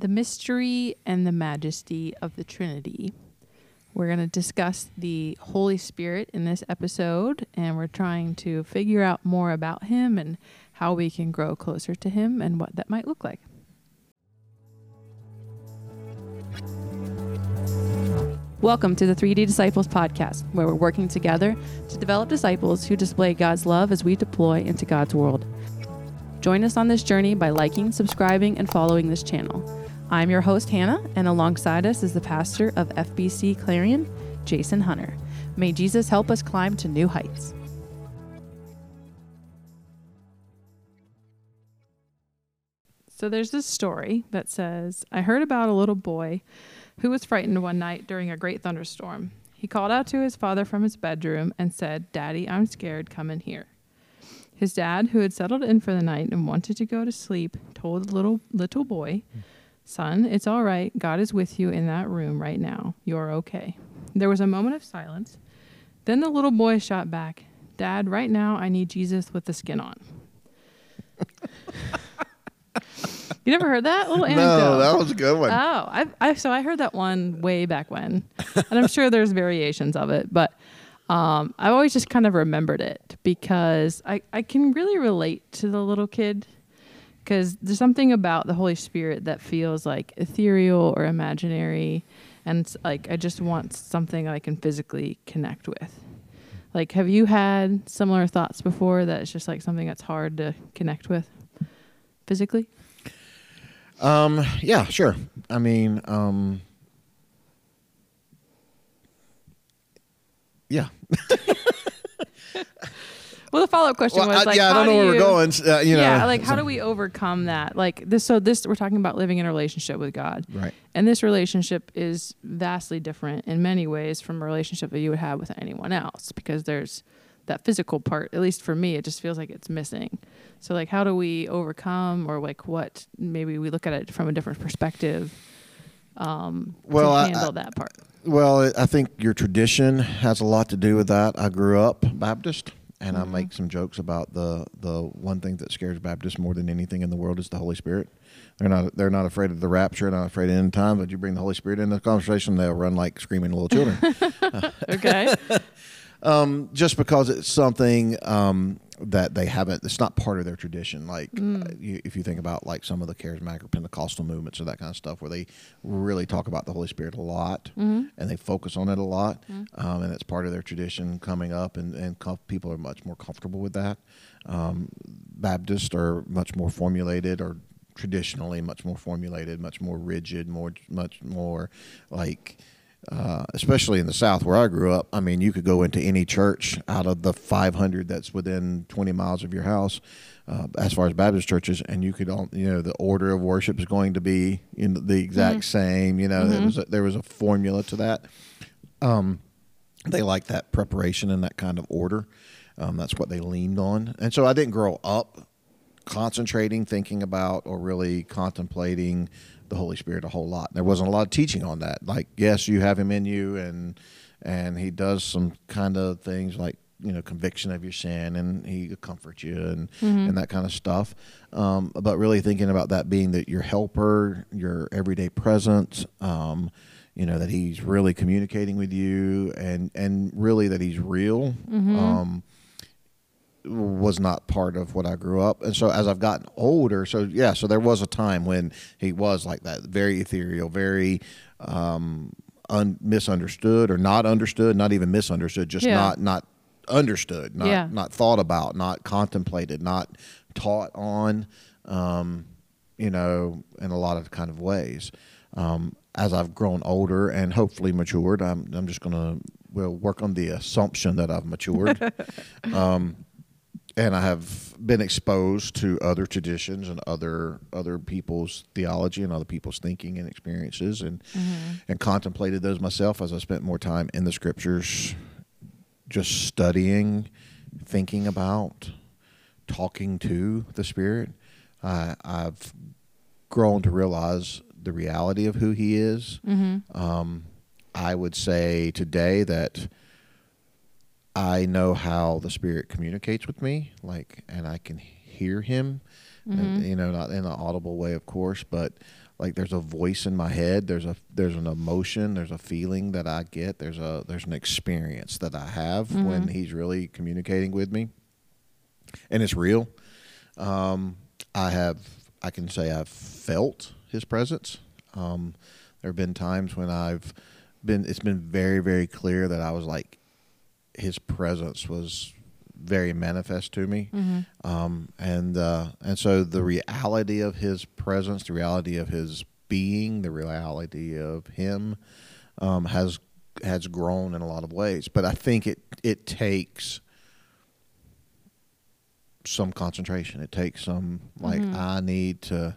the mystery and the majesty of the Trinity. We're going to discuss the Holy Spirit in this episode, and we're trying to figure out more about Him and how we can grow closer to Him and what that might look like. Welcome to the 3D Disciples podcast, where we're working together to develop disciples who display God's love as we deploy into God's world. Join us on this journey by liking, subscribing, and following this channel. I'm your host, Hannah, and alongside us is the pastor of FBC Clarion, Jason Hunter. May Jesus help us climb to new heights. So there's this story that says I heard about a little boy who was frightened one night during a great thunderstorm. He called out to his father from his bedroom and said, Daddy, I'm scared, come in here. His dad, who had settled in for the night and wanted to go to sleep, told the little little boy, Son, it's all right. God is with you in that room right now. You're okay. There was a moment of silence. Then the little boy shot back, Dad, right now I need Jesus with the skin on. You never heard that little anecdote? No, that was a good one. Oh, I, I so I heard that one way back when, and I'm sure there's variations of it, but um, I've always just kind of remembered it because I I can really relate to the little kid because there's something about the Holy Spirit that feels like ethereal or imaginary, and like I just want something I can physically connect with. Like, have you had similar thoughts before that it's just like something that's hard to connect with physically? Um, yeah, sure. I mean, um, yeah. Well, the follow up question Well, was like, yeah, I don't know do where you, we're going. Uh, you know, yeah, like how do we overcome that? Like this. So this we're talking about living in a relationship with God, Right. and this relationship is vastly different in many ways from a relationship that you would have with anyone else because there's that physical part. At least for me, it just feels like it's missing. So like, how do we overcome, or like what? Maybe we look at it from a different perspective. Um, Well, to I- handle I- that part. Well, I think your tradition has a lot to do with that. I grew up Baptist, and Mm-hmm. I make some jokes about the the one thing that scares Baptists more than anything in the world is the Holy Spirit. They're not they're not afraid of the rapture, not afraid of end time. But you bring the Holy Spirit into the conversation, they'll run like screaming little children. Okay. um, just because it's something um, that they haven't. It's not part of their tradition. Like Mm. uh, you, if you think about like some of the charismatic or Pentecostal movements or that kind of stuff, where they really talk about the Holy Spirit a lot Mm-hmm. and they focus on it a lot, um, and it's part of their tradition coming up, and and com- people are much more comfortable with that. Um, Baptists are much more formulated or traditionally much more formulated, much more rigid, more much more like uh, especially in the South where I grew up. I mean, you could go into any church out of the 500 that's within 20 miles of your house, uh, as far as Baptist churches, and you could, all, you know, the order of worship is going to be in the exact same. You know, there was a, there was a formula to that. Um, they like that preparation and that kind of order. Um, that's what they leaned on, and so I didn't grow up concentrating, thinking about, or really contemplating the Holy Spirit a whole lot. There wasn't a lot of teaching on that. Like, yes, you have Him in you, and and He does some kind of things like you know conviction of your sin, and He comforts you, and and that kind of stuff. Um, but really thinking about that being that your helper, your everyday presence. Um, you know that he's really communicating with you and and really that he's real um was not part of what I grew up. And so as I've gotten older, so yeah, so there was a time when he was like that, very ethereal, very um, un- misunderstood or not understood, not even misunderstood, just Yeah. not not understood, not Yeah. not thought about, not contemplated, not taught on, um, you know, in a lot of kind of ways. Um, as I've grown older and hopefully matured, I'm I'm just gonna we'll work on the assumption that I've matured. um, and I have been exposed to other traditions and other other people's theology and other people's thinking and experiences, and and contemplated those myself as I spent more time in the scriptures, just studying, thinking about, talking to the Spirit. I I've grown to realize the reality of who He is. Um, I would say today that I know how the Spirit communicates with me, like, and I can hear Him and, you know, not in an audible way, of course, but like there's a voice in my head. There's a there's an emotion. There's a feeling that I get. There's a there's an experience that I have when he's really communicating with me, and it's real. Um, I have I can say I've felt his presence. Um, there have been times when I've been it's been very very clear that I was like his presence was very manifest to me, um, and uh, and so the reality of his presence, the reality of his being, the reality of him um, has has grown in a lot of ways. But I think it it takes some concentration. It takes some like I need to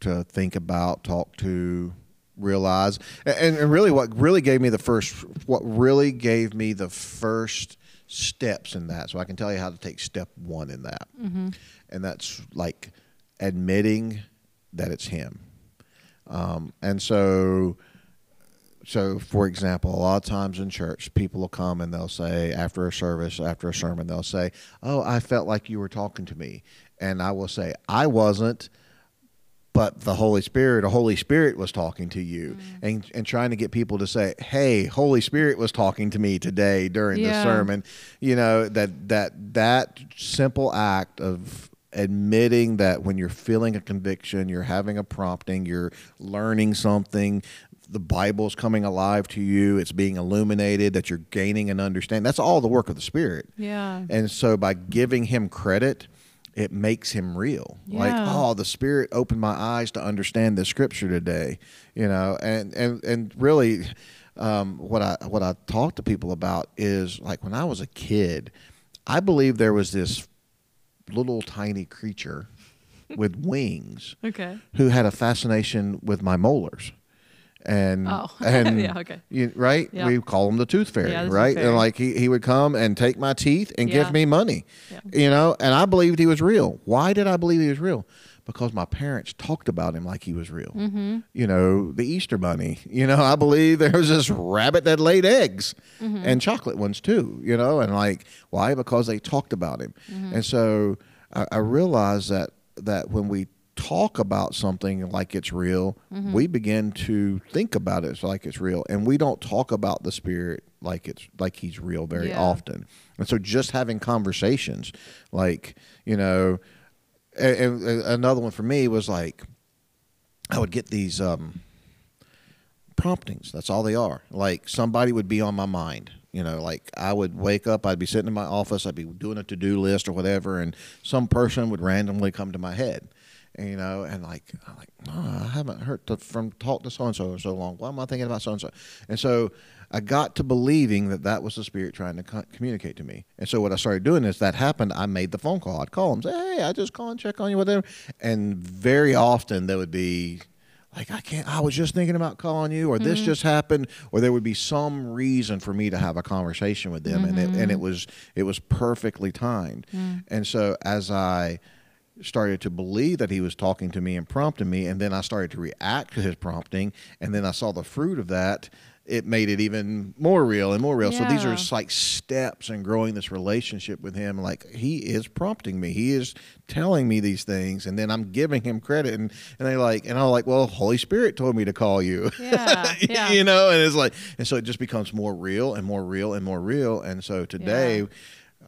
to think about, talk to, realize, and, and really what really gave me the first, what really gave me the first steps in that. So I can tell you how to take step one in that, and that's like admitting that it's him. Um, and so, so for example, a lot of times in church, people will come and they'll say after a service, after a sermon, they'll say, "Oh, I felt like you were talking to me," and I will say, "I wasn't." But the Holy Spirit, the Holy Spirit was talking to you, mm. and and trying to get people to say, "Hey, Holy Spirit was talking to me today during the sermon." You know that that that simple act of admitting that when you're feeling a conviction, you're having a prompting, you're learning something. The Bible's coming alive to you. It's being illuminated. That you're gaining an understanding. That's all the work of the Spirit. Yeah. And so by giving him credit, it makes him real. Like, oh, the Spirit opened my eyes to understand the Scripture today. You know, and and and really, um, what I what I talk to people about is like when I was a kid, I believe there was this little tiny creature with wings Okay. who had a fascination with my molars. And Oh. and Yeah, okay. you, right, Yeah. we call him the tooth fairy, Yeah, right? And like he, he would come and take my teeth and give me money, you know. And I believed he was real. Why did I believe he was real? Because my parents talked about him like he was real. Mm-hmm. You know, the Easter bunny. You know, I believe there was this rabbit that laid eggs Mm-hmm. and chocolate ones too. You know, and like why? Because they talked about him. Mm-hmm. And so I, I realized that that when we talk about something like it's real, Mm-hmm. we begin to think about it like it's real, and we don't talk about the spirit like it's like he's real very Yeah. often. And so just having conversations, like you know, and, and another one for me was like I would get these um, promptings. That's all they are. Like somebody would be on my mind. You know, like I would wake up, I'd be sitting in my office, I'd be doing a to do list or whatever, and some person would randomly come to my head. And, you know, and like, I'm like, oh, I haven't heard to, from talk to so and so in so long. Why am I thinking about so and so? And so I got to believing that that was the spirit trying to co- communicate to me. And so what I started doing is that happened. I made the phone call. I'd call them, say, hey, I just call and check on you, whatever. And very often there would be like I can't. I was just thinking about calling you, or this mm-hmm. just happened, or there would be some reason for me to have a conversation with them, and it, and it mm-hmm. was it was perfectly timed. And so as I started to believe that he was talking to me and prompting me, and then I started to react to his prompting, and then I saw the fruit of that. It made it even more real and more real. So these are just like steps in growing this relationship with him. Like he is prompting me, he is telling me these things, and then I'm giving him credit. And and they like, and I'm like, well, Holy Spirit told me to call you. Yeah, yeah. you know, and it's like, and so it just becomes more real and more real and more real. And so today, Yeah.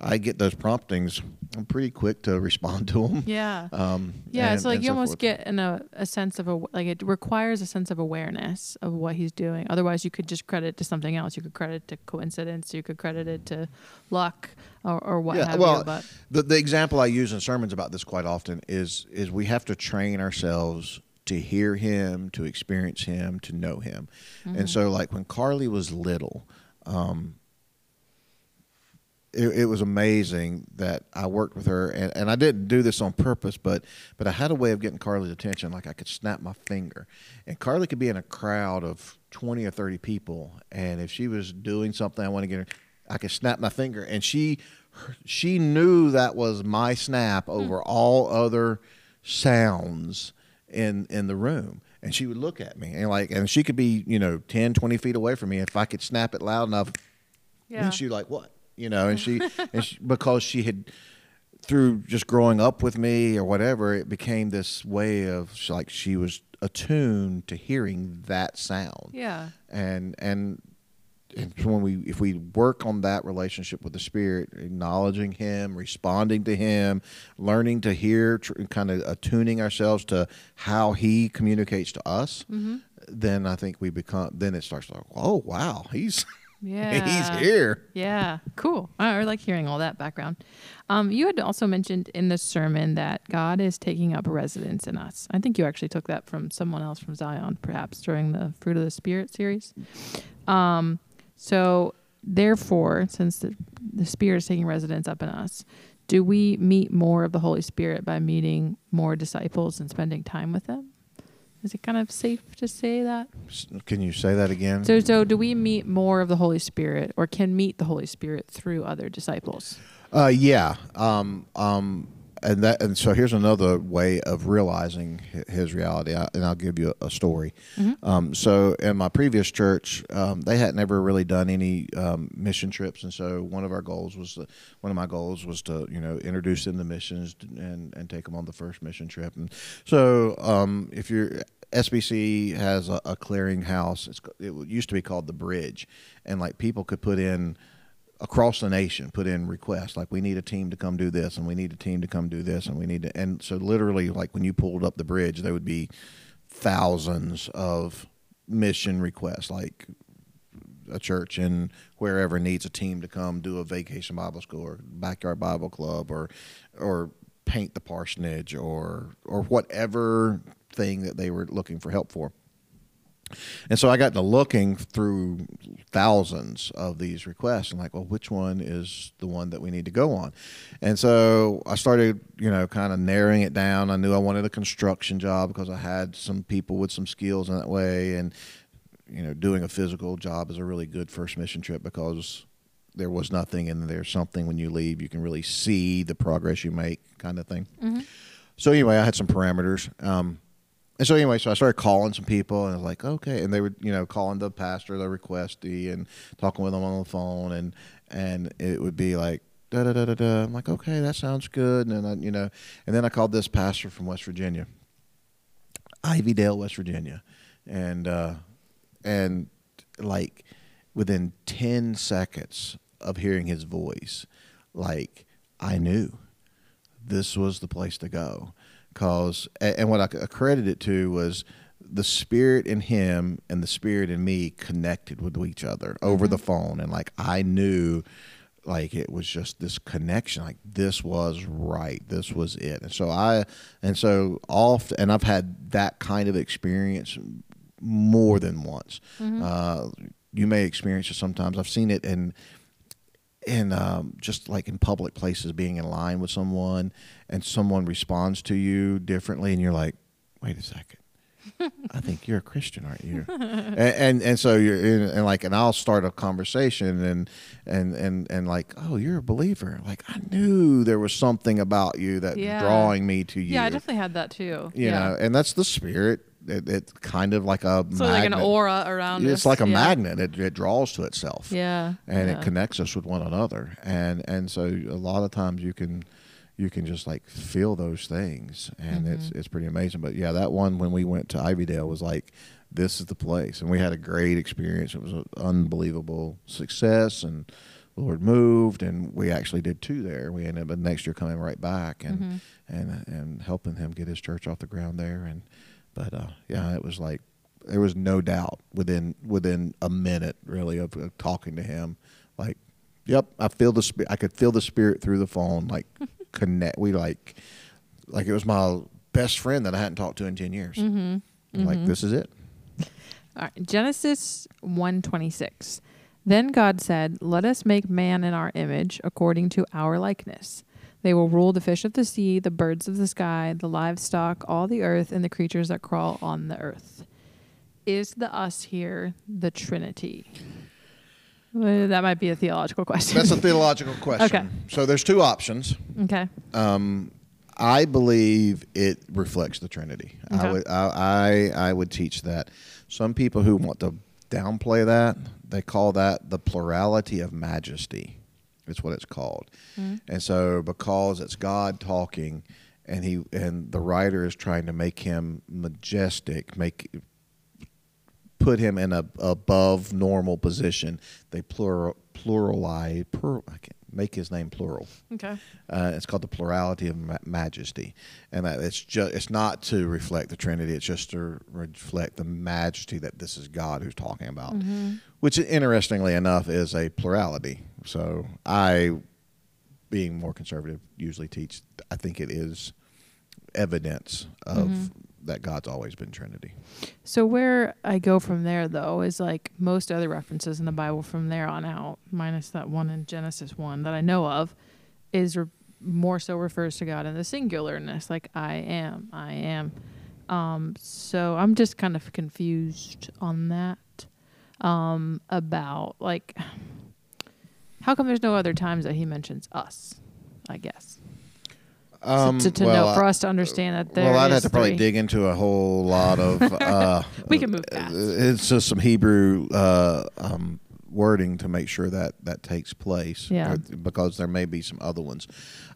I get those promptings. I'm pretty quick to respond to them. Yeah. Um, Yeah, and- it's like you so almost forth. get in a, a sense of a like it requires a sense of awareness of what he's doing. Otherwise, you could just credit to something else. You could credit to coincidence. You could credit it to luck or, or what yeah, have well, you. But the the example I use in sermons about this quite often is is we have to train ourselves to hear him, to experience him, to know him. Mm-hmm. And so, like when Carly was little, um, it, it was amazing that I worked with her, and, and I didn't do this on purpose, but but I had a way of getting Carly's attention. Like I could snap my finger, and Carly could be in a crowd of twenty or thirty people, and if she was doing something, I want to get her, I could snap my finger, and she she knew that was my snap hmm. over all other sounds in in the room. And she would look at me and like and she could be you know 10 20 feet away from me. If i could snap it loud enough yeah, and she'd like what you know and she and she, because she had through just growing up with me or whatever, it became this way of like she was attuned to hearing that sound. Yeah. And and and when we if we work on that relationship with the spirit, acknowledging him, responding to him, learning to hear, tr- kind of attuning ourselves to how he communicates to us, Mm-hmm. then I think we become. Then it starts like, oh wow, he's Yeah. he's here. Yeah, cool. I like hearing all that background. Um, you had also mentioned in the sermon that God is taking up residence in us. I think you actually took that from someone else from Zion, perhaps during the Fruit of the Spirit series. Um, so, therefore, since the, the Spirit is taking residence up in us, do we meet more of the Holy Spirit by meeting more disciples and spending time with them? Is it kind of safe to say that? Can you say that again? So, so do we meet more of the Holy Spirit, or can meet the Holy Spirit through other disciples? Uh, yeah. Um, um, and that, and so here's another way of realizing his reality. I, and I'll give you a, a story. Um, so in my previous church, um, they had never really done any um, mission trips, and so one of our goals was to, one of my goals was to you know introduce them to missions and and take them on the first mission trip. And so um, if you're SBC has a, a clearinghouse. It's, it used to be called the Bridge, and like people could put in across the nation put in requests like we need a team to come do this and we need a team to come do this and we need to and so literally like when you pulled up the bridge there would be thousands of mission requests like a church in wherever needs a team to come do a vacation bible school or backyard bible club or or paint the parsonage or or whatever thing that they were looking for help for and so I got to looking through thousands of these requests and like, well, which one is the one that we need to go on? And so I started, you know, kind of narrowing it down. I knew I wanted a construction job because I had some people with some skills in that way. And, you know, doing a physical job is a really good first mission trip because there was nothing and there's something when you leave. You can really see the progress you make, kind of thing. So anyway, I had some parameters. Um, and so anyway, so I started calling some people, and I was like, okay, and they were, you know, calling the pastor, the requestee, and talking with them on the phone, and and it would be like da da da da da. I'm like, okay, that sounds good, and then I, you know, and then I called this pastor from West Virginia, Ivydale, West Virginia, and uh, and like within ten seconds of hearing his voice, like I knew this was the place to go cause and what i accredited it to was the spirit in him and the spirit in me connected with each other over the phone. And like i knew like it was just this connection like this was right this was it. And so i and so oft and i've had that kind of experience more than once. Uh, you may experience it sometimes. I've seen it in in um, just like in public places being in line with someone and someone responds to you differently and you're like wait a second i think you're a christian aren't you and, and and so you're in, and like and i'll start a conversation and and and and like oh you're a believer like i knew there was something about you that Yeah. drawing me to you Yeah, I definitely had that too. you yeah. know and that's the spirit it, it's kind of like a so like an aura around it's us. like a yeah. magnet it, it draws to itself Yeah. and yeah. it connects us with one another and and so a lot of times you can you can just like feel those things and it's Mm-hmm. it's pretty amazing but yeah that one when we went to Ivydale was like this is the place and we had a great experience it was an unbelievable success and the Lord moved and we actually did two there we ended up next year coming right back and Mm-hmm. and and helping him get his church off the ground there and but uh yeah it was like there was no doubt within within a minute really of, of talking to him like yep i feel the spi- i could feel the spirit through the phone like connect we like like it was my best friend that i hadn't talked to in 10 years Mm-hmm. like this is it All right, Genesis 1:26. Then God said, "Let us make man in our image, according to our likeness. They will rule the fish of the sea, the birds of the sky, the livestock, all the earth, and the creatures that crawl on the earth." Is the us here the Trinity? Uh, that might be a theological question. that's a theological question Okay. so there's two options okay. um I believe it reflects the Trinity. Okay. I would I, I I would teach that. Some people who want to downplay that, they call that the plurality of majesty. It's what it's called. Mhm. And so because it's God talking and he and the writer is trying to make him majestic, make put him in a above normal position, they plural pluralize plur, I can't make his name plural. Okay. Uh, it's called the plurality of ma- majesty, and that it's just it's not to reflect the Trinity. It's just to reflect the majesty that this is God who's talking about. Mhm. Which, interestingly enough, is a plurality. So I, being more conservative, usually teach. I think it is evidence of Mhm. That God's always been Trinity. So where I go from there though is like most other references in the Bible from there on out, minus that one in Genesis one that I know of, is re- more so refers to God in the singularness, like I am, I am. Um, so I'm just kind of confused on that. Um, about like how come there's no other times that he mentions us? I guess Um, to, to well, know for us to understand that there well, I'd have to probably three. dig into a whole lot of. Uh, We can move uh, fast. It's just some Hebrew uh, um, wording to make sure that that takes place. Yeah. uh, Because there may be some other ones,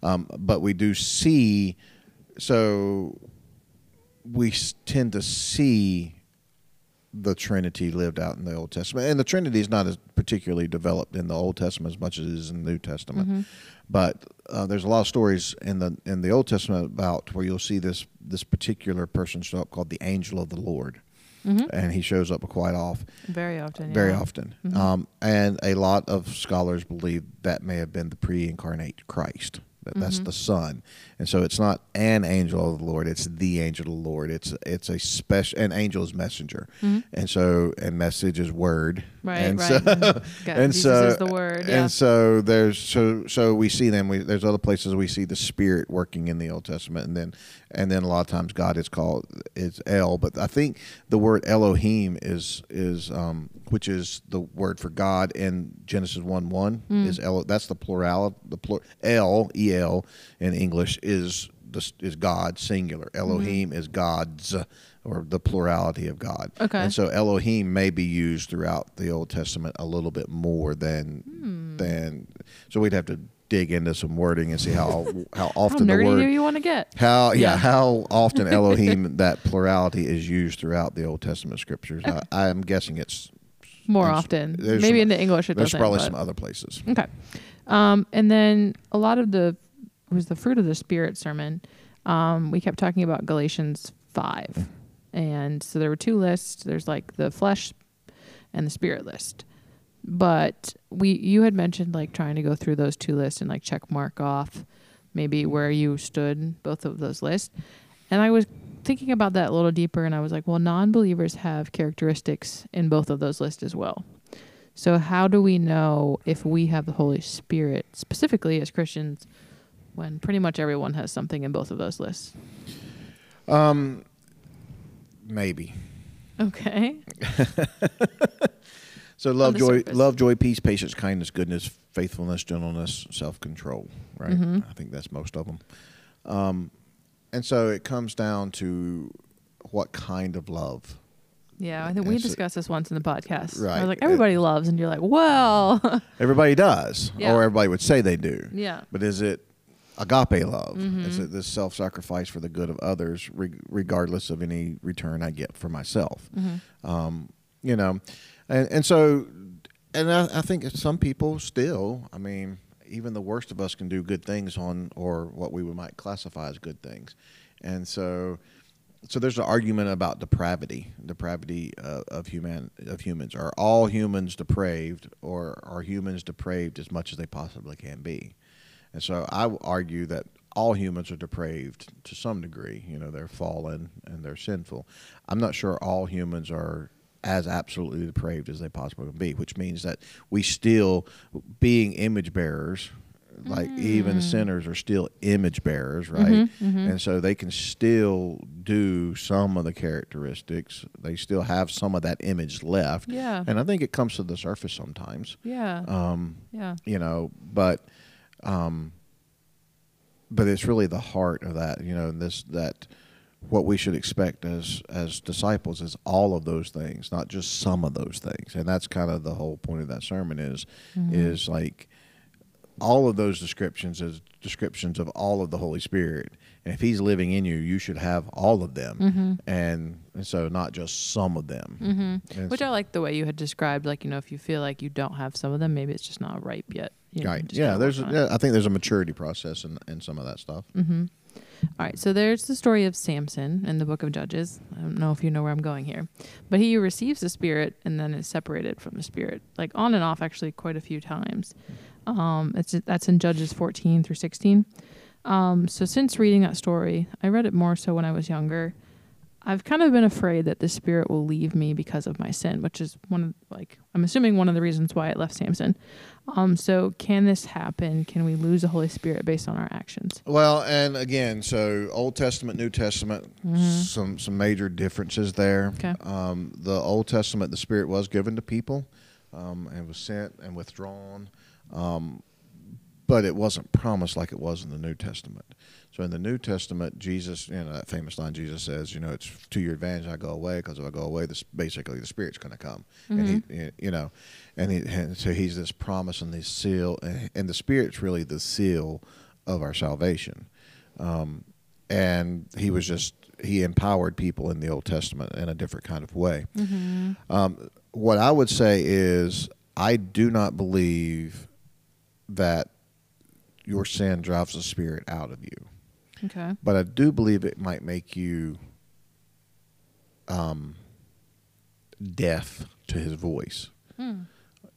um, but we do see. So we tend to see the Trinity lived out in the Old Testament, and the Trinity is not as particularly developed in the Old Testament as much as it is in the New Testament. Mhm. But uh, there's a lot of stories in the in the Old Testament about where you'll see this this particular person show up called the angel of the Lord, Mhm. and he shows up quite often, very often. very yeah. often. Mhm. Um, and a lot of scholars believe that may have been the pre-incarnate Christ. That that's Mhm. the Son, and so it's not an angel of the Lord; it's the angel of the Lord. It's it's a special an angel is messenger, Mhm. and so and message is word, Right, and right. so Mhm. God, and Jesus so is the word. Yeah. and so there's so so we see them. We, there's other places we see the Spirit working in the Old Testament, and then and then a lot of times God is called is El, but I think the word Elohim is is um, which is the word for God in Genesis one one Mm. is El. That's the plural. The plural El E L in English is the, is God singular. Mm-hmm. Elohim is God's or the plurality of God. Okay. And so Elohim may be used throughout the Old Testament a little bit more than Hmm. than. So we'd have to dig into some wording and see how how How often the nerdy do word you want to get? how yeah, Yeah. how often Elohim that plurality is used throughout the Old Testament scriptures. I, I'm guessing it's More often. Maybe some- in the English it there's doesn't. probably but- some other places. Okay. Um, and then a lot of the was the fruit of the spirit sermon. Um, we kept talking about Galatians five, and so there were two lists. There's like the flesh and the spirit list. But we you had mentioned like trying to go through those two lists and like check mark off maybe where you stood both of those lists. And I was thinking about that a little deeper and I was like, well, non-believers have characteristics in both of those lists as well. So how do we know if we have the Holy Spirit specifically as Christians when pretty much everyone has something in both of those lists? Um, maybe. Okay. So love, joy, surface. love, joy, peace, patience, kindness, goodness, faithfulness, gentleness, self control. Right. Mhm. I think that's most of them. Um, and so it comes down to what kind of love. Yeah, I think we discussed this once in the podcast. Right. I was like, everybody loves, and you're like, well, Everybody does, Yeah. or everybody would say they do. yeah. But is it agape love? Mhm. Is it this self sacrifice for the good of others, reg- regardless of any return I get for myself? hmm um, you know, and and so, and I, I think some people still, I mean, even the worst of us can do good things on, or what we might classify as good things, and so, so there's an argument about depravity, depravity uh, of human of humans. Are all humans depraved, or are humans depraved as much as they possibly can be? And so I argue that all humans are depraved to some degree. You know, they're fallen and they're sinful. I'm not sure all humans are as absolutely depraved as they possibly can be, which means that we still, being image bearers, like even sinners are still image bearers, right? Mhm, mhm. And so they can still do some of the characteristics. They still have some of that image left. Yeah. And I think it comes to the surface sometimes. Yeah. Um, yeah. you know but um but it's really the heart of that you know this that what we should expect as as disciples is all of those things not just some of those things and that's kind of the whole point of that sermon is Mhm. is like all of those descriptions as descriptions of all of the Holy Spirit. And if He's living in you, you should have all of them, Mm-hmm. and, and so not just some of them. And Which I like the way you had described. Like, you know, if you feel like you don't have some of them, maybe it's just not ripe yet. You know, right, yeah. There's, it. yeah, I think there's a maturity process in, in some of that stuff. Mm-hmm. All right, so there's the story of Samson in the book of Judges. I don't know if you know where I'm going here, but he receives the spirit and then is separated from the spirit, like on and off, actually, quite a few times. Um, it's that's in Judges 14 through 16. Um, so since reading that story, I read it more so when I was younger. I've kind of been afraid that the spirit will leave me because of my sin, which is one of like I'm assuming one of the reasons why it left Samson. Um, so can this happen? Can we lose the Holy Spirit based on our actions? Well, and again, so Old Testament, New Testament, some some major differences there. Okay. Um, the Old Testament, the Spirit was given to people, um, and was sent and withdrawn, um, but it wasn't promised like it was in the New Testament. So in the New Testament, Jesus, you know, that famous line Jesus says, you know, it's to your advantage I go away because if I go away, this basically the Spirit's going to come, and he, you know, and, he, and so he's this promise and this seal, and, and the Spirit's really the seal of our salvation. Um, and he was just he empowered people in the Old Testament in a different kind of way. Um, what I would say is I do not believe that your sin drives the spirit out of you, Okay. but I do believe it might make you um, deaf to his voice.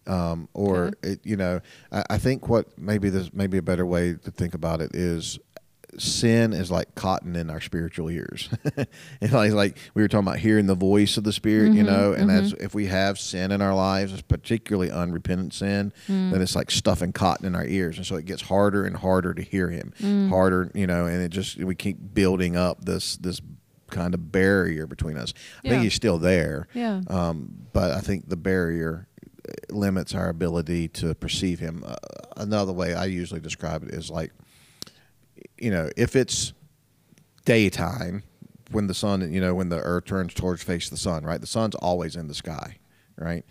Um, or Okay. it, you know, I, I think what maybe this maybe a better way to think about it is sin is like cotton in our spiritual ears. and like, like we were talking about hearing the voice of the spirit, you know, and as if we have sin in our lives, particularly unrepentant sin, then it's like stuffing cotton in our ears. And so it gets harder and harder to hear him. Harder, you know, and it just we keep building up this this kind of barrier between us. I Yeah. think he's still there. Yeah. Um, but I think the barrier uh, limits our ability to perceive him. Uh, another way I usually describe it is like, you know, if it's daytime when the sun, you know, when the earth turns towards face the sun, right? The sun's always in the sky, right?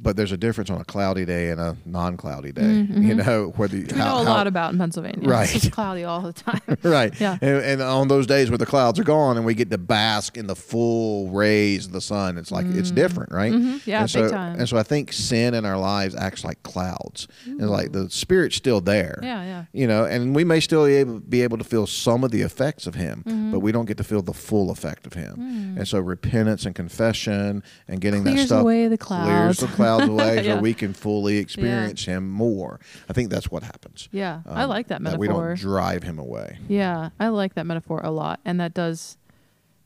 But there's a difference on a cloudy day and a non-cloudy day. You know, whether We know a lot about in Pennsylvania. Right. It's cloudy all the time. right. Yeah. And, and on those days where the clouds are gone and we get to bask in the full rays of the sun, it's like it's different, right? Mhm. Yeah, and so, big time. And so I think sin in our lives acts like clouds, and like the spirit's still there. Yeah, yeah. You know, and we may still be able, be able to feel some of the effects of Him, Mm-hmm. but we don't get to feel the full effect of Him. And so repentance and confession and getting that Mm. Clears stuff away the clouds. clears the clouds away, Yeah. so we can fully experience Him more. I think that's what happens. Yeah. I Um, like that metaphor. we don't drive Him away. Yeah, I like that metaphor a lot, and that does.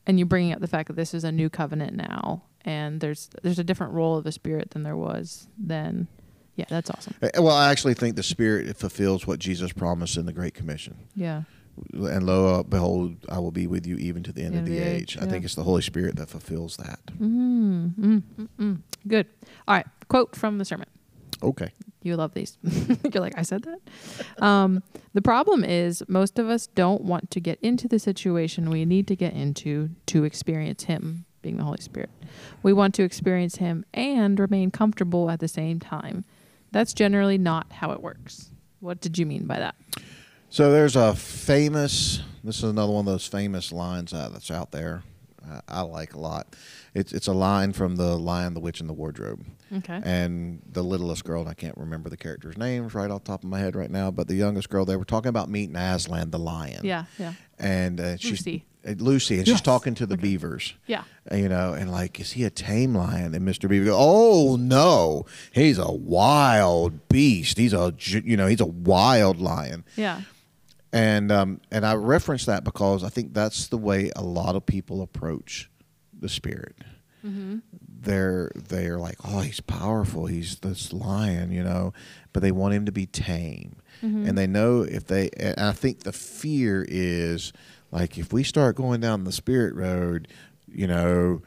And you bringing up the fact that this is a new covenant now, and there's there's a different role of the Spirit than there was then. Yeah, that's awesome. Uh, Well, I actually think the Spirit fulfills what Jesus promised in the Great Commission. Yeah, And lo, uh, behold, I will be with you even to the end of End the of the age. age, I think it's the Holy Spirit that fulfills that. mm, mm. good. All right, quote from the sermon. Okay. You love these. You're like, I said that. Um, the problem is, most of us don't want to get into the situation we need to get into to experience Him, being the Holy Spirit. We want to experience Him and remain comfortable at the same time. That's generally not how it works. What did you mean by that? So there's a famous. This is another one of those famous lines uh, that's out there. Uh, I like a lot. It's it's a line from the Lion, the Witch, and the Wardrobe. Okay. And the littlest girl, and I can't remember the characters' names right off the top of my head right now, but the youngest girl, they were talking about meeting Aslan the lion. yeah, yeah, And uh, she's Lucy. uh, Lucy, and Yes. she's talking to the beavers. yeah. Uh, you know, and like, is he a tame lion? And Mr. Beaver goes, oh no, he's a wild beast. He's a, you know, he's a wild lion. Yeah. And um, and I reference that because I think that's the way a lot of people approach the spirit. Mm-hmm. They're they're like, oh, he's powerful. He's this lion, you know, but they want him to be tame. Mm-hmm. And they know if they, and I think the fear is like if we start going down the spirit road, you know,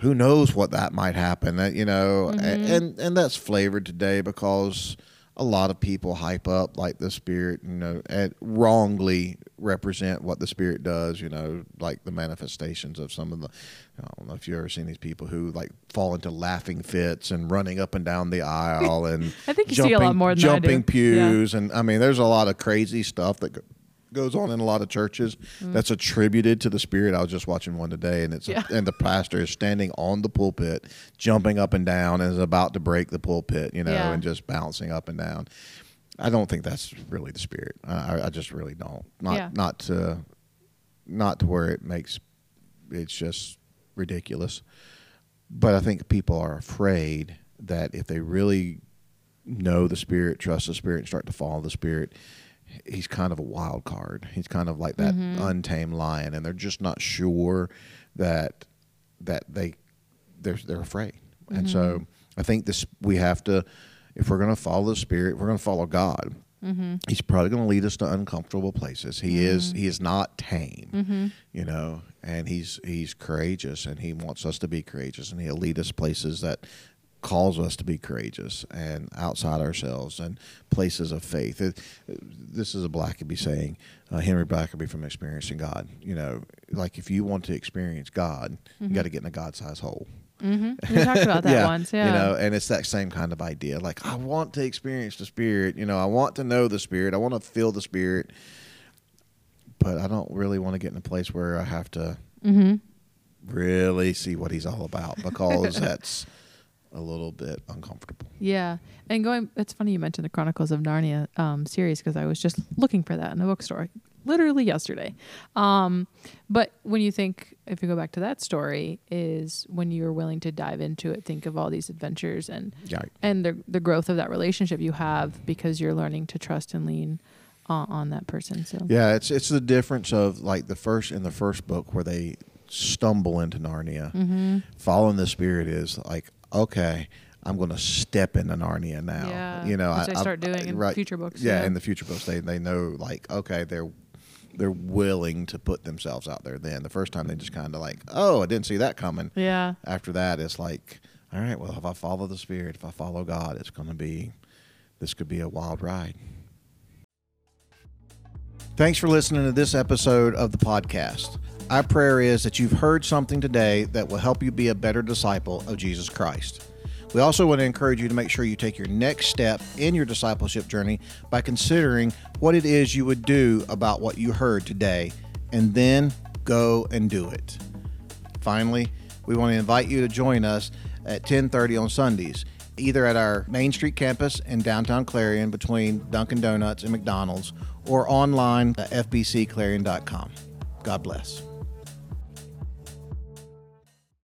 who knows what that might happen? That you know, a- mm-hmm. and and that's flavored today because a lot of people hype up like the spirit, you know, and wrongly represent what the spirit does, you know, like the manifestations of some of the I don't know if you've ever seen these people who like fall into laughing fits and running up and down the aisle and I think you see a lot more than I do. jumping pews and I mean there's a lot of crazy stuff that goes on in a lot of churches mm-hmm. that's attributed to the spirit. I was just watching one today and it's. Yeah. and the pastor is standing on the pulpit, jumping up and down and is about to break the pulpit, you know, Yeah. and just bouncing up and down. I don't think that's really the spirit. I, I- I just really don't. Not Yeah. not to not to where it makes it's just ridiculous. But I think people are afraid that if they really know the spirit, trust the spirit, and start to follow the spirit, he's kind of a wild card. He's kind of like that mm-hmm. untamed lion, and they're just not sure that that they they're they're afraid. And so mm-hmm. I think this we have to if we're going to follow the spirit, we're going to follow God. Mm-hmm. He's probably going to lead us to uncomfortable places. He is he is not tame, you know, and he's he's courageous, and he wants us to be courageous, and he'll lead us places that calls us to be courageous and outside ourselves and places of faith. It, this is a Blackaby saying, uh, Henry Blackaby from Experiencing God. You know, like if you want to experience God, you got to get in a God-sized hole. hmm We talked about that once. Yeah. You know, and it's that same kind of idea. Like, I want to experience the Spirit. You know, I want to know the Spirit. I want to feel the Spirit. But I don't really want to get in a place where I have to hmm really see what He's all about because that's a little bit uncomfortable. Yeah. And going, it's funny you mentioned the Chronicles of Narnia um, series because I was just looking for that in the bookstore literally yesterday. Um, but when you think, if you go back to that story, is when you're willing to dive into it, think of all these adventures and Yeah. and the the growth of that relationship you have because you're learning to trust and lean on, on that person. So Yeah, it's it's the difference of like the first in the first book where they stumble into Narnia. hmm Following the spirit is like, okay, I'm going to step into Narnia now. Yeah, you know, I, they I- start doing in right, future books, Yeah, yeah. in the future books, they they know like, okay, they're they're willing to put themselves out there. Then the first time they just kind of like, oh, I didn't see that coming. yeah, After that, it's like, all right, well, if I follow the spirit, if I follow God, it's going to be this could be a wild ride. Thanks for listening to this episode of the podcast. Our prayer is that you've heard something today that will help you be a better disciple of Jesus Christ. We also want to encourage you to make sure you take your next step in your discipleship journey by considering what it is you would do about what you heard today and then go and do it. Finally, we want to invite you to join us at 10:30 on Sundays, either at our Main Street campus in downtown Clarion between Dunkin' Donuts and McDonald's or online at fbcclarion.com. God bless.